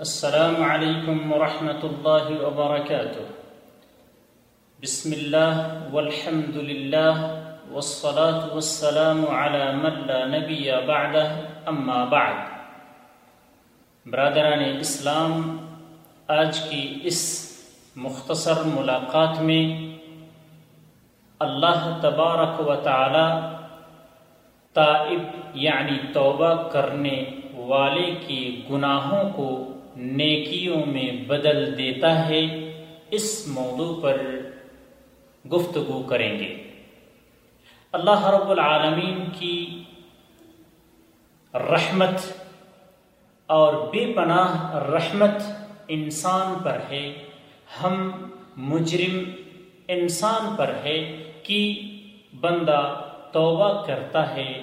السلام عليكم ورحمة الله وبركاته. بسم الله والحمد لله والصلاة والسلام على من لا نبي بعده، أما بعد. برادران اسلام، آج کی اس مختصر ملاقات میں اللہ تبارک و تعالی تائب یعنی توبہ کرنے والے کی گناہوں کو نیکیوں میں بدل دیتا ہے، اس موضوع پر گفتگو کریں گے۔ اللہ رب العالمین کی رحمت اور بے پناہ رحمت انسان پر ہے۔ ہم مجرم انسان پر ہے کہ بندہ توبہ کرتا ہے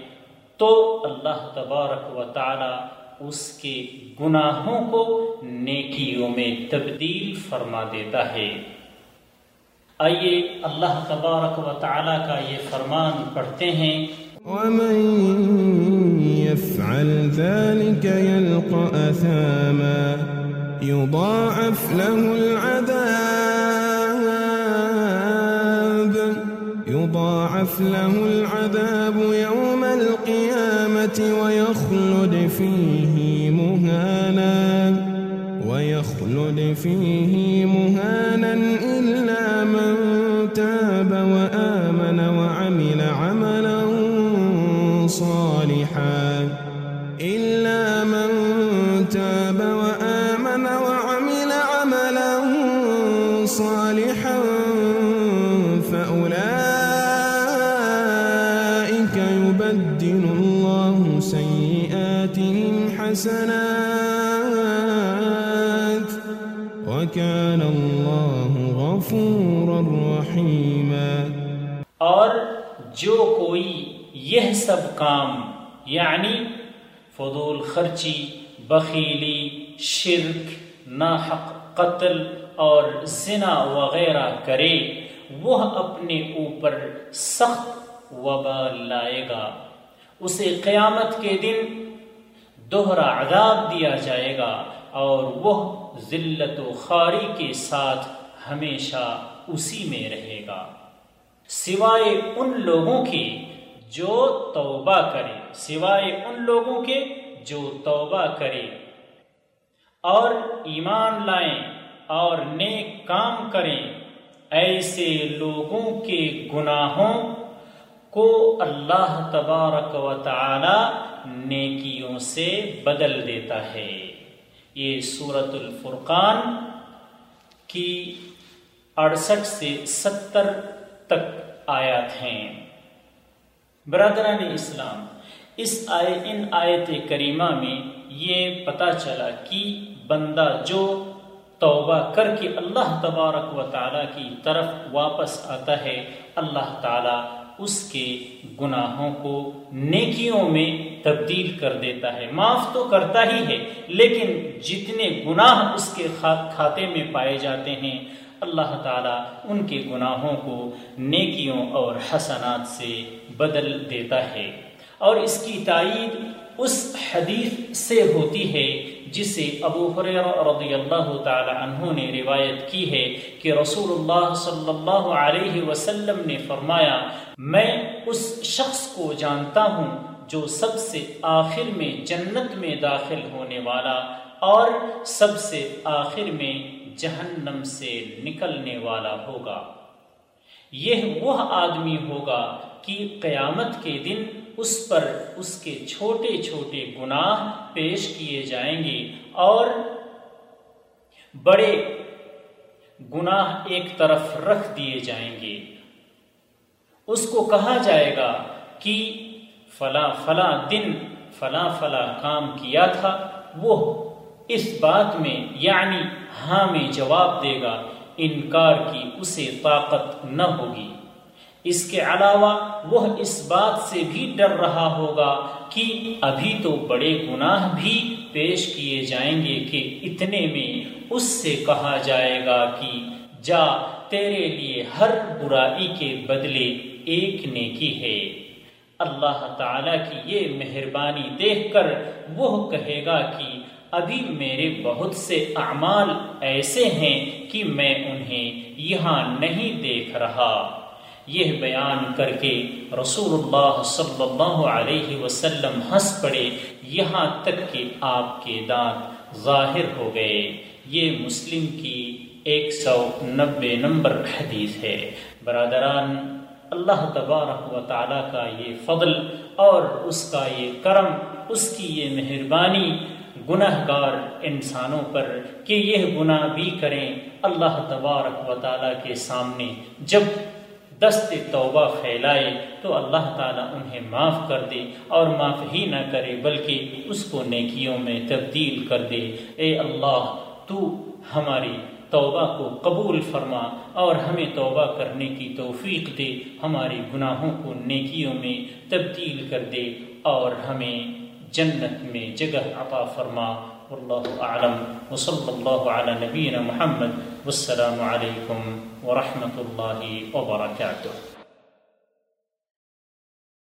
تو اللہ تبارک و تعالی اس کے گناہوں کو نیکیوں میں تبدیل فرما دیتا ہے۔ آئیے اللہ تبارک و تعالی کا یہ فرمان پڑھتے ہیں۔ ومن يفعل ذلك يلقى أثاما يضاعف له العذاب يضاعف له العذاب يوم القيامة ويخلد فيه ويخلد فيه مهانا إلا من تاب وآمن وعمل عملا صالحا إلا من تاب وآمن وعمل عملا صالحا فأولئك يبدل الله سيئاتهم حسنات وكان الله غفورا رحيما. اور جو کوئی یہ سب کام یعنی فضول خرچی، بخیلی، شرک، ناحق، قتل اور زنا وغیرہ کرے، وہ اپنے اوپر سخت وبال لائے گا۔ اسے قیامت کے دن دوہرا عذاب دیا جائے گا اور وہ ذلت و خاری کے ساتھ ہمیشہ اسی میں رہے گا۔ سوائے ان لوگوں کے جو توبہ کرے، سوائے ان لوگوں کے جو توبہ کرے۔ اور ایمان لائیں اور نیک کام کریں۔ ایسے لوگوں کے گناہوں کو اللہ تبارک و تعالی نیکیوں سے بدل دیتا ہے۔ یہ سورت الفرقان کی اڑسٹھ سے ستر تک آیات ہیں۔ برادران اسلام، اس آئے ان آیت کریمہ میں یہ پتہ چلا کہ بندہ جو توبہ کر کے اللہ تبارک و تعالیٰ کی طرف واپس آتا ہے، اللہ تعالیٰ اس کے گناہوں کو نیکیوں میں تبدیل کر دیتا ہے۔ معاف تو کرتا ہی ہے، لیکن جتنے گناہ اس کے کھاتے میں پائے جاتے ہیں، اللہ تعالیٰ ان کے گناہوں کو نیکیوں اور حسنات سے بدل دیتا ہے۔ اور اس کی تائید اس حدیث سے ہوتی ہے جسے ابو حریرہ رضی اللہ تعالی عنہ نے روایت کی ہے کہ رسول اللہ صلی اللہ علیہ وسلم نے فرمایا، میں اس شخص کو جانتا ہوں جو سب سے آخر میں جنت میں داخل ہونے والا اور سب سے آخر میں جہنم سے نکلنے والا ہوگا۔ یہ وہ آدمی ہوگا کہ قیامت کے دن اس پر اس کے چھوٹے چھوٹے گناہ پیش کیے جائیں گے اور بڑے گناہ ایک طرف رکھ دیے جائیں گے۔ اس کو کہا جائے گا کہ فلاں فلاں دن فلاں فلاں کام کیا تھا، وہ اس بات میں یعنی ہاں میں جواب دے گا، انکار کی اسے طاقت نہ ہوگی۔ اس کے علاوہ وہ اس بات سے بھی ڈر رہا ہوگا کہ ابھی تو بڑے گناہ بھی پیش کیے جائیں گے کہ اتنے میں اس سے کہا جائے گا کہ جا، تیرے لیے ہر برائی کے بدلے ایک نیکی ہے۔ اللہ تعالی کی یہ مہربانی دیکھ کر وہ کہے گا کہ ابھی میرے بہت سے اعمال ایسے ہیں کہ میں انہیں یہاں نہیں دیکھ رہا۔ یہ بیان کر کے رسول اللہ صلی اللہ علیہ وسلم ہنس پڑے، یہاں تک کہ آپ کے دانت ظاہر ہو گئے۔ یہ مسلم کی ایک سو نبے نمبر حدیث ہے۔ برادران، اللہ تبارک و تعالیٰ کا یہ فضل اور اس کا یہ کرم، اس کی یہ مہربانی گناہ گار انسانوں پر کہ یہ گناہ بھی کریں، اللہ تبارک و تعالیٰ کے سامنے جب دست توبہ پھیلائے تو اللہ تعالیٰ انہیں معاف کر دے اور معاف ہی نہ کرے بلکہ اس کو نیکیوں میں تبدیل کر دے۔ اے اللہ، تو ہماری توبہ کو قبول فرما اور ہمیں توبہ کرنے کی توفیق دے، ہمارے گناہوں کو نیکیوں میں تبدیل کر دے اور ہمیں جنت میں جگہ عطا فرما۔ والله اعلم وصلى الله على نبينا محمد. والسلام عليكم ورحمۃ الله وبركاته.